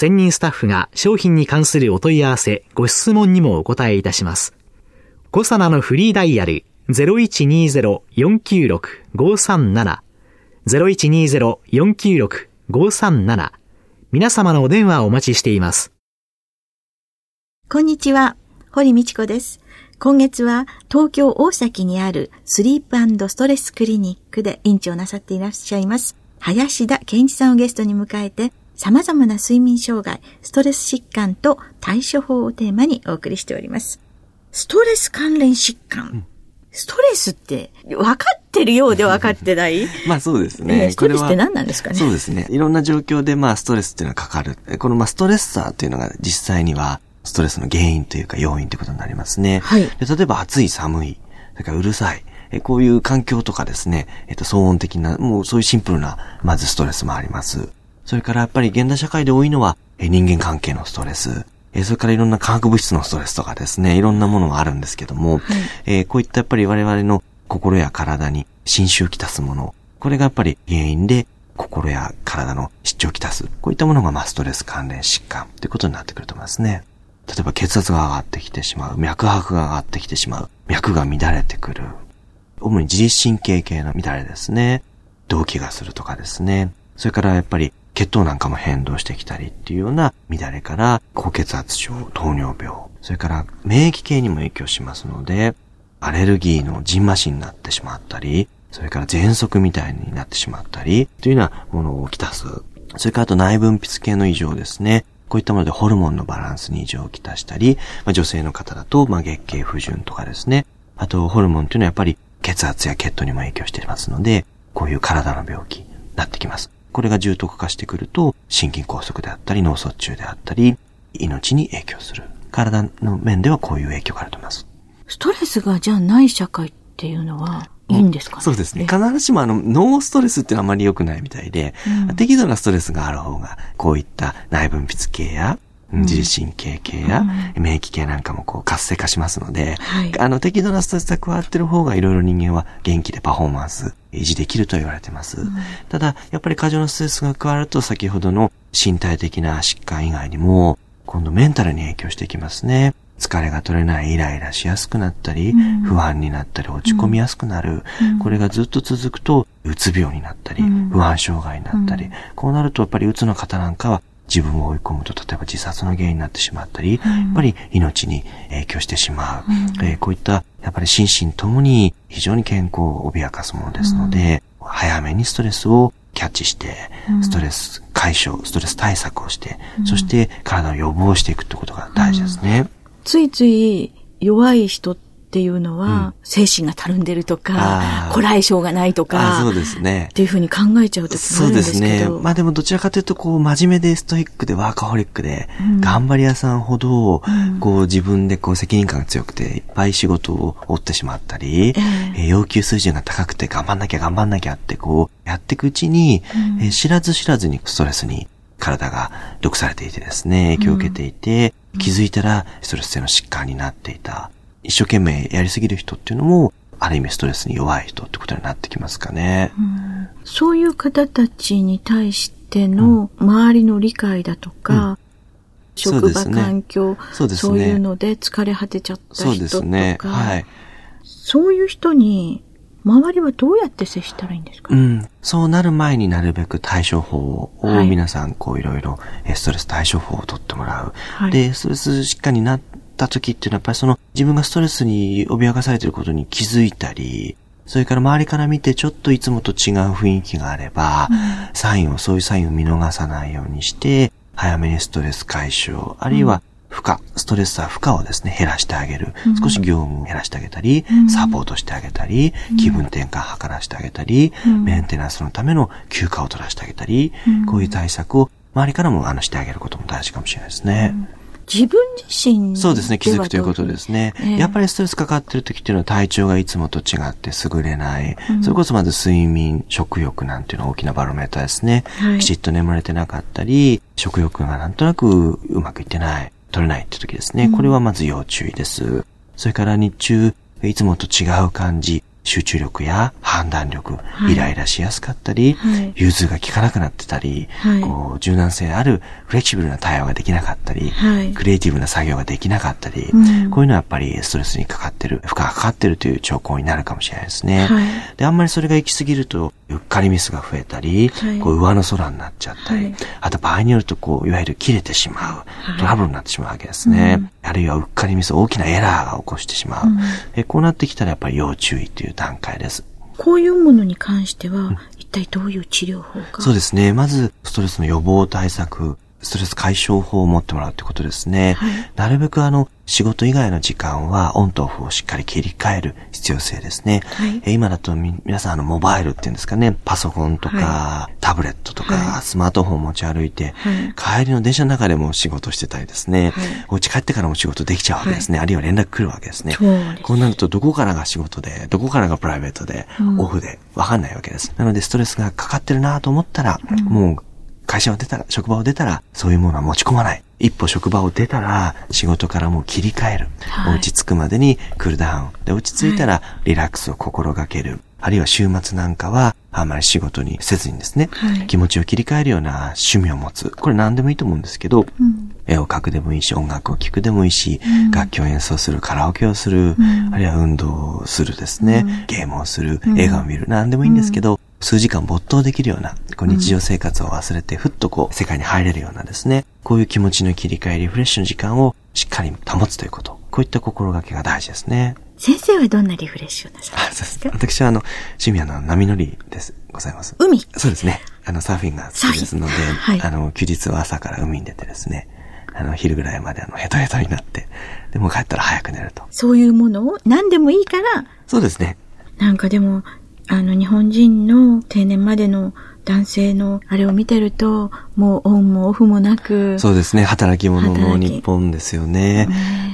専任スタッフが商品に関するお問い合わせ、ご質問にもお答えいたします。コサナのフリーダイヤル0120-496-537 0120-496-537皆様のお電話をお待ちしています。こんにちは、堀道子です。今月は東京大崎にあるスリープストレスクリニックで院長なさっていらっしゃいます。林田健一さんをゲストに迎えて様々な睡眠障害、ストレス疾患と対処法をテーマにお送りしております。ストレス関連疾患。うんストレスって分かってるようで分かってない？まあそうですね。ストレスって何なんですかね？そうですね。いろんな状況でまあストレスっていうのはかかる。このまあストレッサーっていうのが実際にはストレスの原因というか要因ということになりますね。はい。で例えば暑い寒い、それからうるさい。えこういう環境とかですね、えっと、騒音的な、もうそういうシンプルな、まずストレスもあります。それからやっぱり現代社会で多いのは、え人間関係のストレス。えそれからいろんな化学物質のストレスとかですね、いろんなものがあるんですけども、はい、えー、こういったやっぱり我々の心や体に侵襲をきたすもの、これがやっぱり原因で心や体の失調をきたす。こういったものがまあストレス関連疾患ということになってくると思いますね。例えば血圧が上がってきてしまう、脈拍が上がってきてしまう、脈が乱れてくる。主に自律神経系の乱れですね。動悸がするとかですね。それからやっぱり血糖なんかも変動してきたりっていうような乱れから高血圧症、糖尿病、それから免疫系にも影響しますので、アレルギーのジンマシンになってしまったり、それから喘息みたいになってしまったり、というようなものをきたす。それからあと内分泌系の異常ですね。こういったものでホルモンのバランスに異常をきたしたり、まあ、女性の方だと、まあ、月経不順とかですね。あと、ホルモンというのはやっぱり血圧や血糖にも影響していますので、こういう体の病気になってきます。これが重篤化してくると、心筋梗塞であったり、脳卒中であったり、命に影響する。体の面ではこういう影響があると思います。ストレスがじゃあない社会っていうのは、いいんですか、ね、そうですね。必ずしもあの、ノーストレスっていうのはあまり良くないみたいで、うん、適度なストレスがある方が、こういった内分泌系や、自律神経系や免疫系なんかもこう活性化しますので、はい、あの適度なストレスが加わってる方がいろいろ人間は元気でパフォーマンス維持できると言われてます。うん、ただ、やっぱり過剰なストレスが加わると先ほどの身体的な疾患以外にも今度メンタルに影響してきますね。疲れが取れないイライラしやすくなったり、うん、不安になったり落ち込みやすくなる、うん、これがずっと続くとうつ病になったり、不安障害になったり、こうなるとやっぱりうつの方なんかは自分を追い込むと、例えば自殺の原因になってしまったり、うん、やっぱり命に影響してしまう。うん、えー、こういった、やっぱり心身ともに非常に健康を脅かすものですので、うん、早めにストレスをキャッチして、ストレス解消、ストレス対策をして、そして体を予防していくってことが大事ですね。ついつい弱い人ってっていうのは、精神がたるんでるとか、こらえ性がないとか、そうですね。っていうふうに考えちゃうとそうですね。まあでもどちらかというと、こう、真面目でストイックでワーカホリックで、頑張り屋さんほど、こう、自分でこう、責任感が強くて、いっぱい仕事を負ってしまったり、え要求水準が高くて、頑張んなきゃ頑張んなきゃって、こう、やっていくうちに、え知らず知らずにストレスに体が毒されていてですね、影響を受けていて、気づいたらストレス性の疾患になっていた。一生懸命やりすぎる人っていうのも、ある意味ストレスに弱い人ってことになってきますかね。うん、そういう方たちに対しての周りの理解だとか、うん、職場環境そうね、そういうので疲れ果てちゃった人とか、そうですね。はい。そういう人に周りはどうやって接したらいいんですか、うん。そうなる前になるべく対処法を皆さんこういろいろストレス対処法を取ってもらう。はい、で、ストレス疾患になっった時っていうのはやっぱりその自分がストレスに脅かされていることに気づいたり、それから周りから見てちょっといつもと違う雰囲気があれば、うん、サインを、そういうサインを見逃さないようにして、早めにストレス解消、あるいは負荷、ストレスは負荷をですね、減らしてあげる。少し業務を減らしてあげたり、サポートしてあげたり、気分転換図らしてあげたり、メンテナンスのための休暇を取らせてあげたり、こういう対策を周りからもあのしてあげることも大事かもしれないですね。自分自身そうですね、気づくということですね。えー、やっぱりストレスかかってる時っていうのは体調がいつもと違って優れない。うん、それこそまず睡眠、食欲なんていうのは大きなバロメーターですね。はい、きちっと眠れてなかったり、食欲がなんとなくうまくいってない。取れないって時ですね。これはまず要注意です。それから日中、いつもと違う感じ、集中力や判断力、はい、イライラしやすかったり、はい、融通が効かなくなってたり、はい、こう柔軟性あるフレキシブルな対応ができなかったり、クリエイティブな作業ができなかったり、うん、こういうのはやっぱりストレスにかかってる、負荷がかかってるという兆候になるかもしれないですね。で、あんまりそれが行き過ぎると、うっかりミスが増えたり、こう上の空になっちゃったり、あと場合によるとこう、いわゆる切れてしまう、トラブルになってしまうわけですね。うん、あるいはうっかりミス、大きなエラーが起こしてしまう。うん、えこうなってきたらやっぱり要注意という段階です。こういうものに関しては、一体どういう治療法かそうですね。まず、ストレスの予防対策、ストレス解消法を持ってもらうということですね。はい、なるべくあの、仕事以外の時間はオンとオフをしっかり切り替える必要性ですね。はい、え今だと皆さんあのモバイルっていうんですかね、パソコンとか、はい、タブレットとか、はい、スマートフォンを持ち歩いて、帰りの電車の中でも仕事してたりですね、お家帰ってからも仕事できちゃうわけですね。あるいは連絡来るわけですね。こうなるとどこからが仕事で、どこからがプライベートで、うん、オフで、わかんないわけです。なのでストレスがかかってるなと思ったら、うん、もう会社を出たら、職場を出たら、そういうものは持ち込まない。一歩職場を出たら、仕事からもう切り替える。はい、落ち着くまでにクールダウン。で、落ち着いたら、リラックスを心がける。はい、あるいは週末なんかは、あまり仕事にせずにですね、はい、気持ちを切り替えるような趣味を持つ。これ何でもいいと思うんですけど、うん、絵を描くでもいいし、音楽を聴くでもいいし、うん、楽器を演奏する、カラオケをする、うん、あるいは運動をするですね、ゲームをする、映画を見る、何でもいいんですけど、数時間没頭できるような、こう日常生活を忘れて、ふっとこう、世界に入れるようなですね、こういう気持ちの切り替え、リフレッシュの時間をしっかり保つということ。こういった心がけが大事ですね。先生はどんなリフレッシュをなさいますか？私はあの、趣味はの波乗りです、ございます。海そうですね。あの、サーフィンが好きですので、はい、あの、休日は朝から海に出てですね、あの、昼ぐらいまであの、ヘトヘトになって、でも帰ったら早く寝ると。そういうものを何でもいいから。そうですね。なんかでも、あの、日本人の定年までの男性のあれを見てると、もうオンもオフもなく。そうですね。働き者の日本ですよね。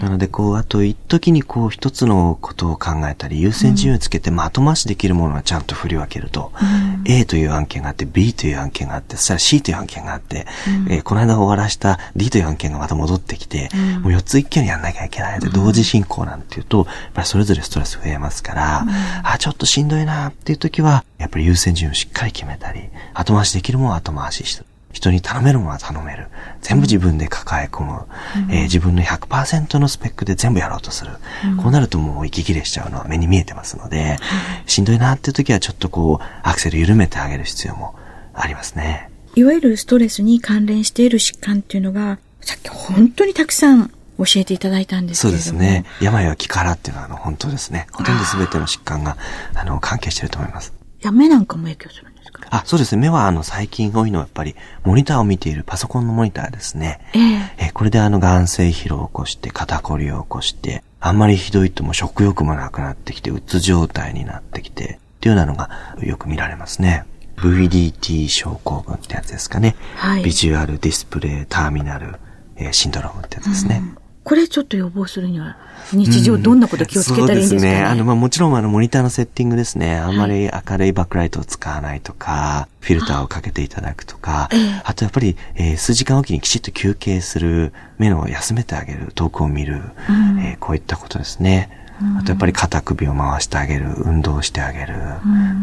なので、こう、あと一時にこう一つのことを考えたり、優先順位をつけてまとましできるものはちゃんと振り分けると、うん、A という案件があって、B という案件があって、そしたら C という案件があって、うん、えー、この間終わらした D という案件がまた戻ってきて、うん、もう4つ一挙にやんなきゃいけないで、同時進行なんていうと、やっぱりそれぞれストレス増えますから、あ、ちょっとしんどいなっていう時は、やっぱり優先順位をしっかり決めたり、後回しできるものは後回しして人に頼めるものは頼める。全部自分で抱え込む。うん、えー、自分の100%のスペックで全部やろうとする。うん、こうなるともう息切れしちゃうのは目に見えてますので、しんどいなっていう時はちょっとこう、アクセル緩めてあげる必要もありますね。いわゆるストレスに関連している疾患っていうのが、さっき本当にたくさん教えていただいたんです。そうですね。病は気からっていうのはあの本当ですね。ほとんど全ての疾患があの関係していると思います。や目なんかも影響するあ、そうですね。目はあの最近多いのはやっぱりモニターを見ているパソコンのモニターですね。えー、えこれであの眼性疲労を起こして肩こりを起こして、あんまりひどいとも食欲もなくなってきて、うつ状態になってきて、っていうようなのがよく見られますね。VDT 症候群ってやつですかね。はい。ビジュアルディスプレイターミナル、えー、シンドロームってやつですね。うんこれちょっと予防するには、日常どんなこと気をつけたらいいんですかね、うん、そうですね。あの、まあ、もちろんあの、モニターのセッティングですね。あんまり明るいバックライトを使わないとか、フィルターをかけていただくとか、あとやっぱり、えー、数時間おきにきちっと休憩する、目を休めてあげる、遠くを見る、うん、えー、こういったことですね。あとやっぱり肩首を回してあげる、運動してあげる、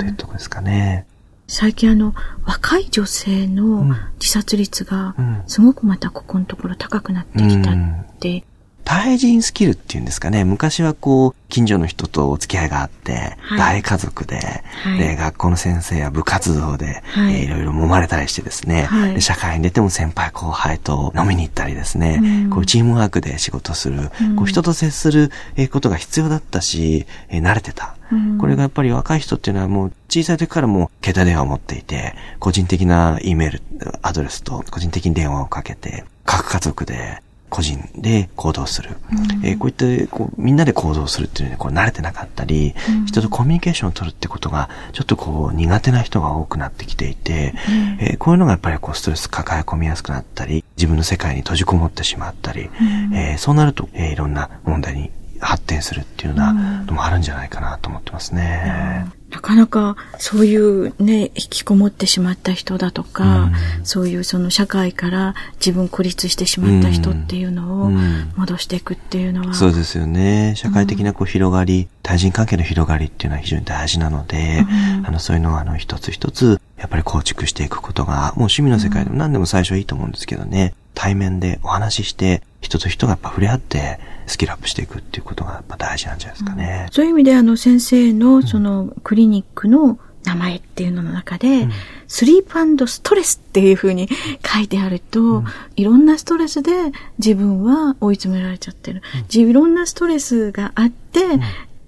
というところですかね。最近あの、若い女性の自殺率が、すごくまたここのところ高くなってきたって。対人スキルっていうんですかね、昔はこう、近所の人とお付き合いがあって、はい、大家族で、はい、で、学校の先生や部活動で、はい。えー、いろいろ揉まれたりしてですね、はい、で社会に出ても先輩後輩と飲みに行ったりですね、うん、こうチームワークで仕事する、うん、こう人と接することが必要だったし、えー、慣れてた。これがやっぱり若い人っていうのはもう小さい時からもう携帯電話を持っていて、個人的な E メール、アドレスと個人的に電話をかけて、各家族で個人で行動する。うん、えー、こういったこうみんなで行動するっていうのにこう慣れてなかったり、うん、人とコミュニケーションを取るってことがちょっとこう苦手な人が多くなってきていて、うん、えー、こういうのがやっぱりこうストレス抱え込みやすくなったり、自分の世界に閉じこもってしまったり、えー、そうなると、えー、いろんな問題に発展するっていうようなのもあるんじゃないかなと思ってますね。なかなかそういうね、引きこもってしまった人だとか、うん、そういうその社会から自分孤立してしまった人っていうのを戻していくっていうのは。うんうん、そうですよね。社会的なこう広がり、対人関係の広がりっていうのは非常に大事なので、あのそういうのをあの一つ一つやっぱり構築していくことが、もう趣味の世界でも何でも最初はいいと思うんですけどね、対面でお話しして、人と人がやっぱ触れ合って、スキルアップしていくっていうことがやっぱ大事なんじゃないですかね。うん、そういう意味であの先生のそのクリニックの名前っていうのの中で、うん、スリープストレスっていうふうに 書いてあると、うん、いろんなストレスで自分は追い詰められちゃってる。うん、いろんなストレスがあって、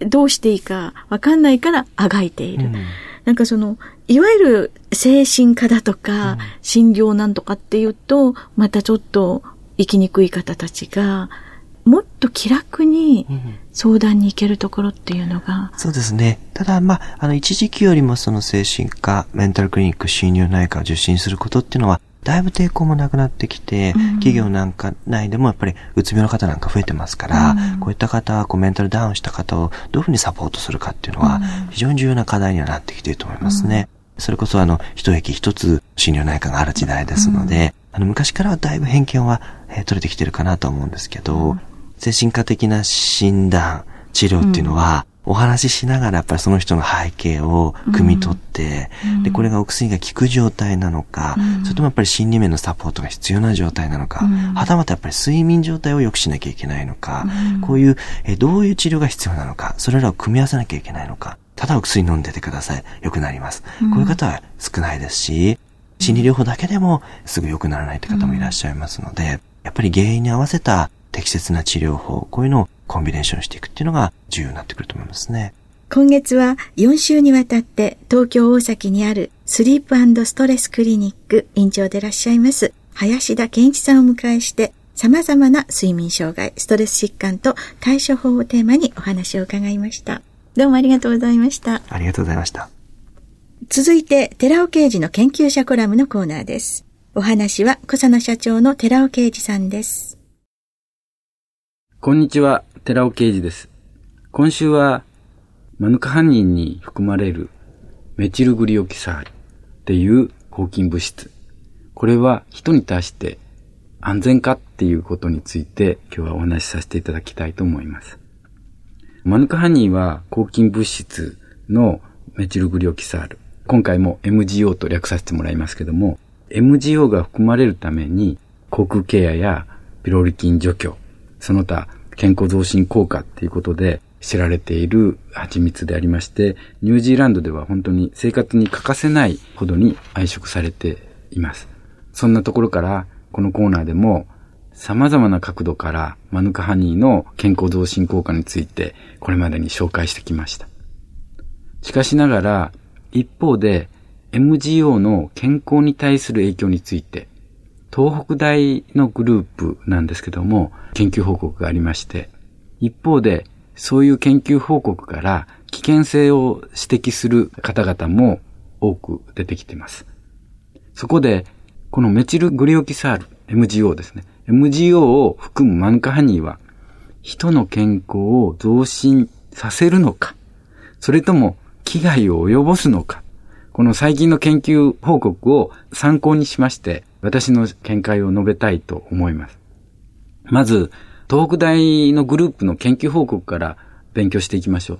どうしていいかわかんないからあがいている。なんかその、いわゆる精神科だとか、診療なんとかっていうと、またちょっと生きにくい方たちが、もっと気楽に相談に行けるところっていうのが。そうですね。ただ、まあ、あの、一時期よりもその精神科、メンタルクリニック、診療内科を受診することっていうのは、だいぶ抵抗もなくなってきて、うん、企業なんか内でもやっぱりうつ病の方なんか増えてますから、うん、こういった方はこうメンタルダウンした方をどういうふうにサポートするかっていうのは、非常に重要な課題にはなってきていると思いますね。うん、それこそあの、一駅一つ診療内科がある時代ですので、あの、昔からはだいぶ偏見は、えー、取れてきてるかなと思うんですけど、精神科的な診断、治療っていうのは、お話ししながらやっぱりその人の背景を汲み取って、うん、で、これがお薬が効く状態なのか、うん、それともやっぱり心理面のサポートが必要な状態なのか、うん、はたまたやっぱり睡眠状態を良くしなきゃいけないのか、こういう、えどういう治療が必要なのか、それらを組み合わせなきゃいけないのか、ただお薬飲んでてください。良くなります。こういう方は少ないですし、心理療法だけでもすぐ良くならないって方もいらっしゃいますので、やっぱり原因に合わせた適切な治療法、こういうのをコンビネーションしていくっていうのが重要になってくると思いますね。今月は4週にわたって東京大崎にあるスリープストレスクリニック院長でいらっしゃいます林田健一さんを迎えして様々な睡眠障害、ストレス疾患と対処法をテーマにお話を伺いました。どうもありがとうございました。ありがとうございました。続いて、寺尾刑事の研究者コラムのコーナーです。お話は、小佐野社長の寺尾刑事さんです。こんにちは、寺尾啓二です。今週は、マヌカハニンに含まれるメチルグリオキサールっていう抗菌物質。これは人に対して安全かっていうことについて今日はお話しさせていただきたいと思います。マヌカハニーは抗菌物質のメチルグリオキサール。今回も MGO と略させてもらいますけども、MGO が含まれるために口腔ケアやピロリ菌除去、その他健康増進効果っていうことで知られている蜂蜜でありまして、ニュージーランドでは本当に生活に欠かせないほどに愛食されています。そんなところから、このコーナーでも様々な角度からマヌカハニーの健康増進効果についてこれまでに紹介してきました。しかしながら、一方で MGO の健康に対する影響について東北大のグループなんですけども、研究報告がありまして、一方で、そういう研究報告から危険性を指摘する方々も多く出てきています。そこで、このメチルグリオキサール、MGO ですね。MGO を含むマヌカハニーは、人の健康を増進させるのか、それとも危害を及ぼすのか、この最近の研究報告を参考にしまして、私の見解を述べたいと思います。まず、東北大のグループの研究報告から勉強していきましょう。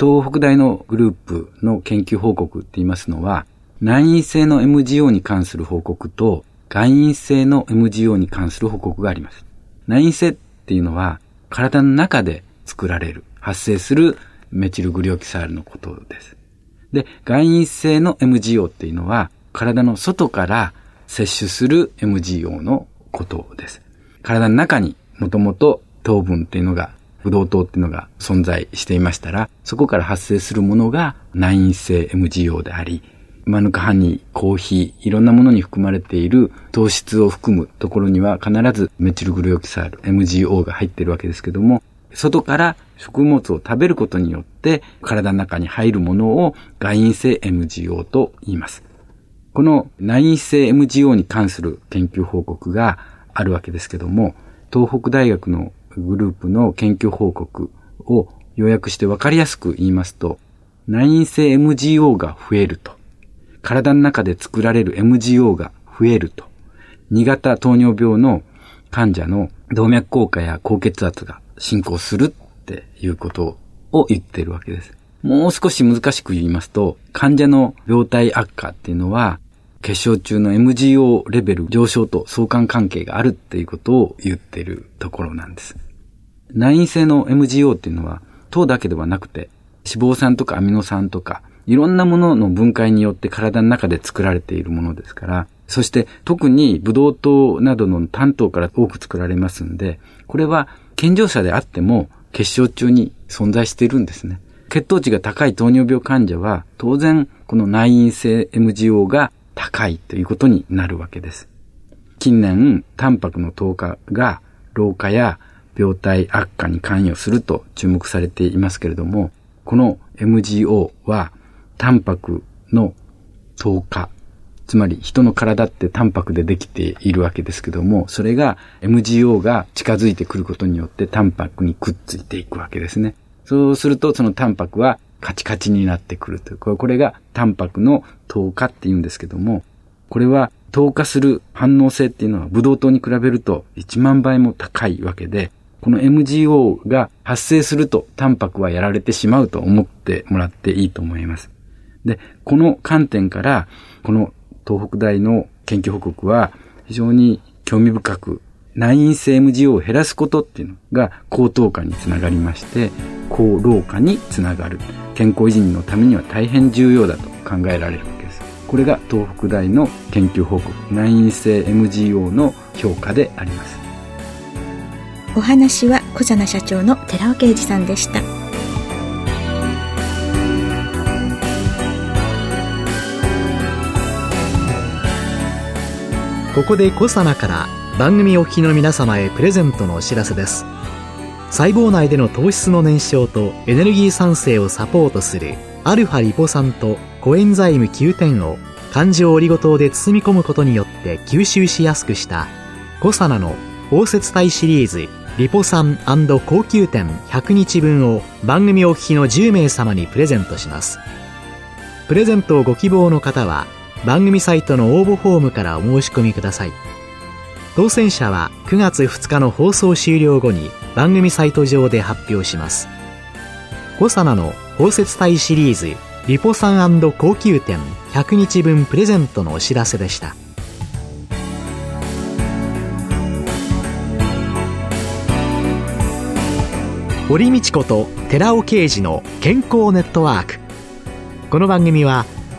東北大のグループの研究報告って言いますのは、内因性の MGO に関する報告と、外因性の MGO に関する報告があります。内因性ってっていうのは、体の中で作られる、発生するメチルグリオキサールのことです。で、外因性の MGO っていうのは、体の外から摂取する MGO のことです。体の中にもともと糖分っていうのが、ブドウ糖っていうのが存在していましたら、そこから発生するものが内因性 MGO であり、マヌカハニー、コーヒー、いろんなものに含まれている糖質を含むところには必ずメチルグルオキサール、MGO が入ってるわけですけども、外から食物を食べることによって体の中に入るものを外因性 MGO と言います。この内因性 MGO に関する研究報告があるわけですけども、東北大学のグループの研究報告を要約してわかりやすく言いますと、内因性 MGO が増えると、体の中で作られる MGO が増えると、2型糖尿病の患者の動脈硬化や高血圧が進行するっていうことを言ってるわけです。もう少し難しく言いますと、患者の病態悪化っていうのは、血小中の MGO レベル上昇と相関関係があるっていうことを言ってるところなんです。内因性の MGO っていうのは、糖だけではなくて、脂肪酸とかアミノ酸とか、いろんなものの分解によって体の中で作られているものですから、そして特にブドウ糖などの担当から多く作られますんで、これは健常者であっても血小中に存在しているんですね。血糖値が高い糖尿病患者は当然この内因性 MGO が高いということになるわけです。近年、タンパクの糖化が老化や病態悪化に関与すると注目されていますけれども、この MGO はタンパクの糖化つまり人の体ってタンパクでできているわけですけども、それが MGO が近づいてくることによってタンパクにくっついていくわけですね。そうするとそのタンパクはカチカチになってくるという。これがタンパクの糖化って言うんですけども、これは糖化する反応性っていうのはブドウ糖に比べると1万倍も高いわけで、この MGO が発生するとタンパクはやられてしまうと思ってもらっていいと思います。で、この観点から、この東北大の研究報告は非常に興味深く、内因性 MGO を減らすことっていうのが高等化につながりまして、高老化につながる。健康維持のためには大変重要だと考えられるわけです。これが東北大の研究報告、内因性 MGO の評価であります。お話は小佐奈社長の寺尾啓二さんでした。ここでコサナから番組お聞きの皆様へプレゼントのお知らせです。細胞内での糖質の燃焼とエネルギー産生をサポートするアルファリポ酸とコエンザイム9点を環状オリゴ糖で包み込むことによって吸収しやすくしたコサナの包摂体シリーズリポ酸高級点100日分を番組お聞きの10名様にプレゼントします。プレゼントをご希望の方は番組サイトの応募フォームからお申し込みください。当選者は9月2日の放送終了後に番組サイト上で発表します。コサナの包摂体シリーズリポ酸高級店100日分プレゼントのお知らせでした。堀道子と寺尾啓二の健康ネットワーク。この番組は「